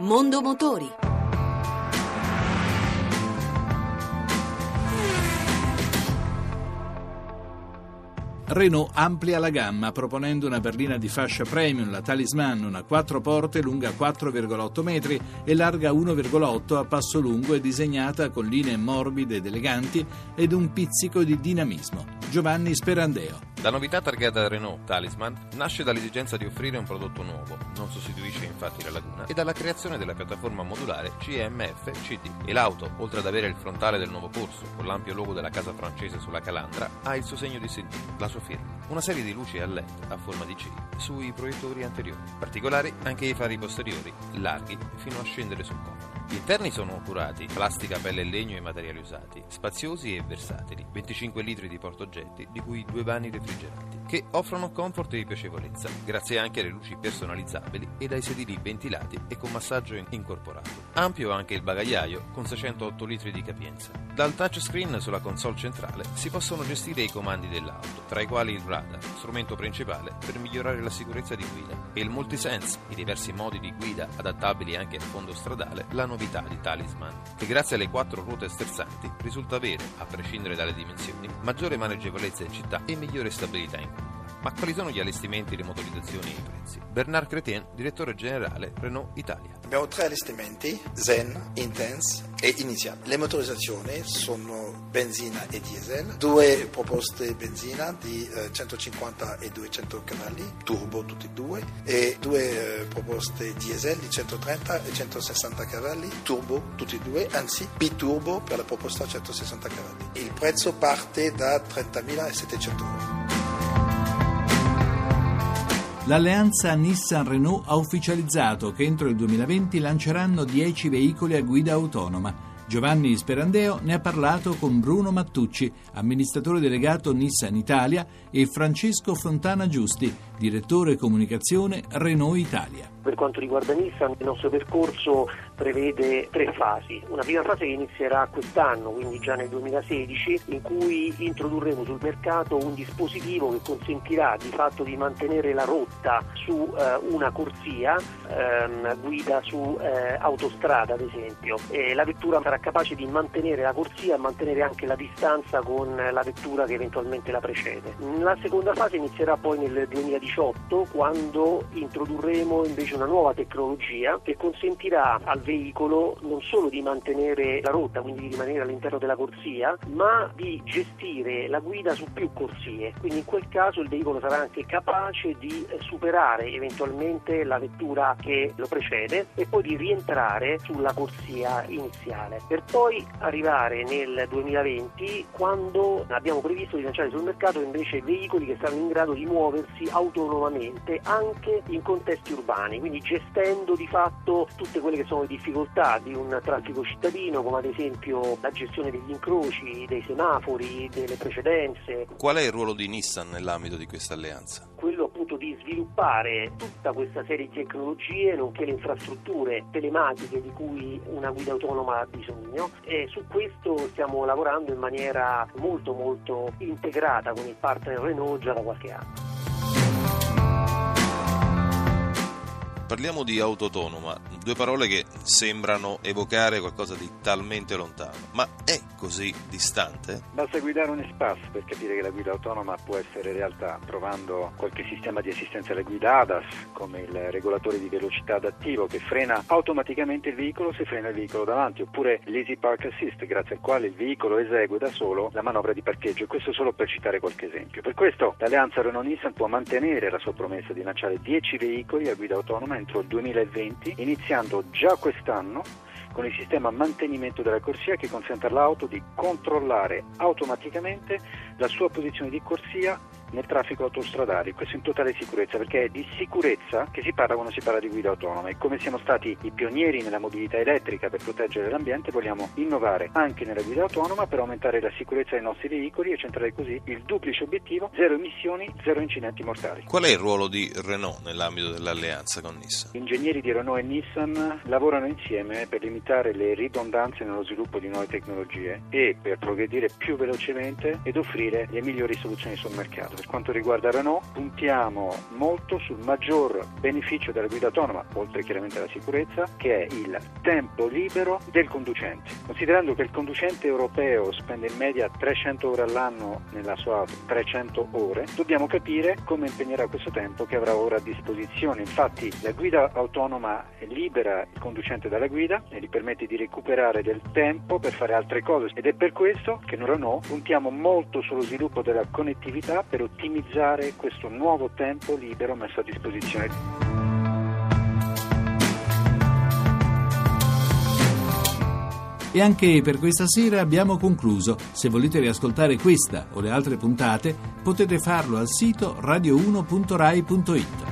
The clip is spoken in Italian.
Mondo Motori. Renault amplia la gamma proponendo una berlina di fascia premium, la Talisman, una 4 porte lunga 4,8 metri e larga 1,8 a passo lungo e disegnata con linee morbide ed eleganti ed un pizzico di dinamismo. Giovanni Sperandeo. La novità targata Renault Talisman nasce dall'esigenza di offrire un prodotto nuovo, non sostituisce infatti la Laguna, e dalla creazione della piattaforma modulare CMF CD. E l'auto, oltre ad avere il frontale del nuovo corso, con l'ampio logo della casa francese sulla calandra, ha il suo segno distintivo, la sua firma. Una serie di luci a LED a forma di C sui proiettori anteriori. Particolari anche i fari posteriori, larghi fino a scendere sul cofano. Gli interni sono curati, plastica, pelle e legno e materiali usati, spaziosi e versatili, 25 litri di portaoggetti, di cui due vani refrigeranti, che offrono comfort e piacevolezza, grazie anche alle luci personalizzabili ed ai sedili ventilati e con massaggio incorporato. Ampio anche il bagagliaio, con 608 litri di capienza. Dal touchscreen sulla console centrale si possono gestire i comandi dell'auto, tra i quali il radar, strumento principale per migliorare la sicurezza di guida, e il multisense, i diversi modi di guida adattabili anche a fondo stradale, la novità di Talisman, che grazie alle quattro ruote stersanti risulta avere, a prescindere dalle dimensioni, maggiore maneggevolezza in città e migliore stabilità in curva. Ma quali sono gli allestimenti, le motorizzazioni e i prezzi? Bernard Cretien, direttore generale Renault Italia. Abbiamo tre allestimenti, Zen, Intense e Iniziale. Le motorizzazioni sono benzina e diesel, due proposte benzina di eh, 150 e 200 cavalli, turbo tutti e due, e due eh, proposte diesel di 130 e 160 cavalli, turbo tutti e due, anzi biturbo per la proposta 160 cavalli. Il prezzo parte da 30.700 euro. L'alleanza Nissan-Renault ha ufficializzato che entro il 2020 lanceranno 10 veicoli a guida autonoma. Giovanni Sperandeo ne ha parlato con Bruno Mattucci, amministratore delegato Nissan Italia, e Francesco Fontana Giusti, direttore comunicazione Renault Italia. Per quanto riguarda Nissan, il nostro percorso prevede tre fasi. Una prima fase che inizierà quest'anno, quindi già nel 2016, in cui introdurremo sul mercato un dispositivo che consentirà di fatto di mantenere la rotta su eh, una corsia, ehm, guida su eh, autostrada ad esempio. E la vettura sarà capace di mantenere la corsia e mantenere anche la distanza con la vettura che eventualmente la precede. La seconda fase inizierà poi nel 2018 quando introdurremo invece una nuova tecnologia che consentirà al veicolo non solo di mantenere la rotta, quindi di rimanere all'interno della corsia, ma di gestire la guida su più corsie. Quindi in quel caso il veicolo sarà anche capace di superare eventualmente la vettura che lo precede e poi di rientrare sulla corsia iniziale, per poi arrivare nel 2020 quando abbiamo previsto di lanciare sul mercato invece veicoli che saranno in grado di muoversi autonomamente anche in contesti urbani quindi gestendo di fatto tutte quelle che sono le difficoltà di un traffico cittadino, come ad esempio la gestione degli incroci, dei semafori, delle precedenze. Qual è il ruolo di Nissan nell'ambito di questa alleanza? Quello appunto di sviluppare tutta questa serie di tecnologie, nonché le infrastrutture telematiche di cui una guida autonoma ha bisogno e su questo stiamo lavorando in maniera molto molto integrata con il partner Renault già da qualche anno. Parliamo di auto autonoma, due parole che sembrano evocare qualcosa di talmente lontano, ma è così distante? Basta guidare un espace per capire che la guida autonoma può essere realtà, provando qualche sistema di assistenza alla guida ADAS, come il regolatore di velocità adattivo che frena automaticamente il veicolo se frena il veicolo davanti, oppure l'Easy Park Assist, grazie al quale il veicolo esegue da solo la manovra di parcheggio, e questo solo per citare qualche esempio. Per questo l'alleanza Renault-Nissan può mantenere la sua promessa di lanciare 10 veicoli a guida autonoma entro il 2020, iniziando già quest'anno con il sistema mantenimento della corsia che consente all'auto di controllare automaticamente la sua posizione di corsia nel traffico autostradale, questo in totale sicurezza, perché è di sicurezza che si parla quando si parla di guida autonoma e come siamo stati i pionieri nella mobilità elettrica per proteggere l'ambiente, vogliamo innovare anche nella guida autonoma per aumentare la sicurezza dei nostri veicoli e centrare così il duplice obiettivo zero emissioni, zero incidenti mortali. Qual è il ruolo di Renault nell'ambito dell'alleanza con Nissan? Gli ingegneri di Renault e Nissan lavorano insieme per limitare le ridondanze nello sviluppo di nuove tecnologie e per progredire più velocemente ed offrire le migliori soluzioni sul mercato. Per quanto riguarda Renault puntiamo molto sul maggior beneficio della guida autonoma, oltre chiaramente alla sicurezza, che è il tempo libero del conducente. Considerando che il conducente europeo spende in media 300 ore all'anno nella sua auto, 300 ore, dobbiamo capire come impegnerà questo tempo che avrà ora a disposizione. Infatti la guida autonoma libera il conducente dalla guida e gli permette di recuperare del tempo per fare altre cose ed è per questo che noi Renault puntiamo molto sullo sviluppo della connettività per ottimizzare questo nuovo tempo libero messo a disposizione. E anche per questa sera abbiamo concluso. Se volete riascoltare questa o le altre puntate, potete farlo al sito radio1.rai.it.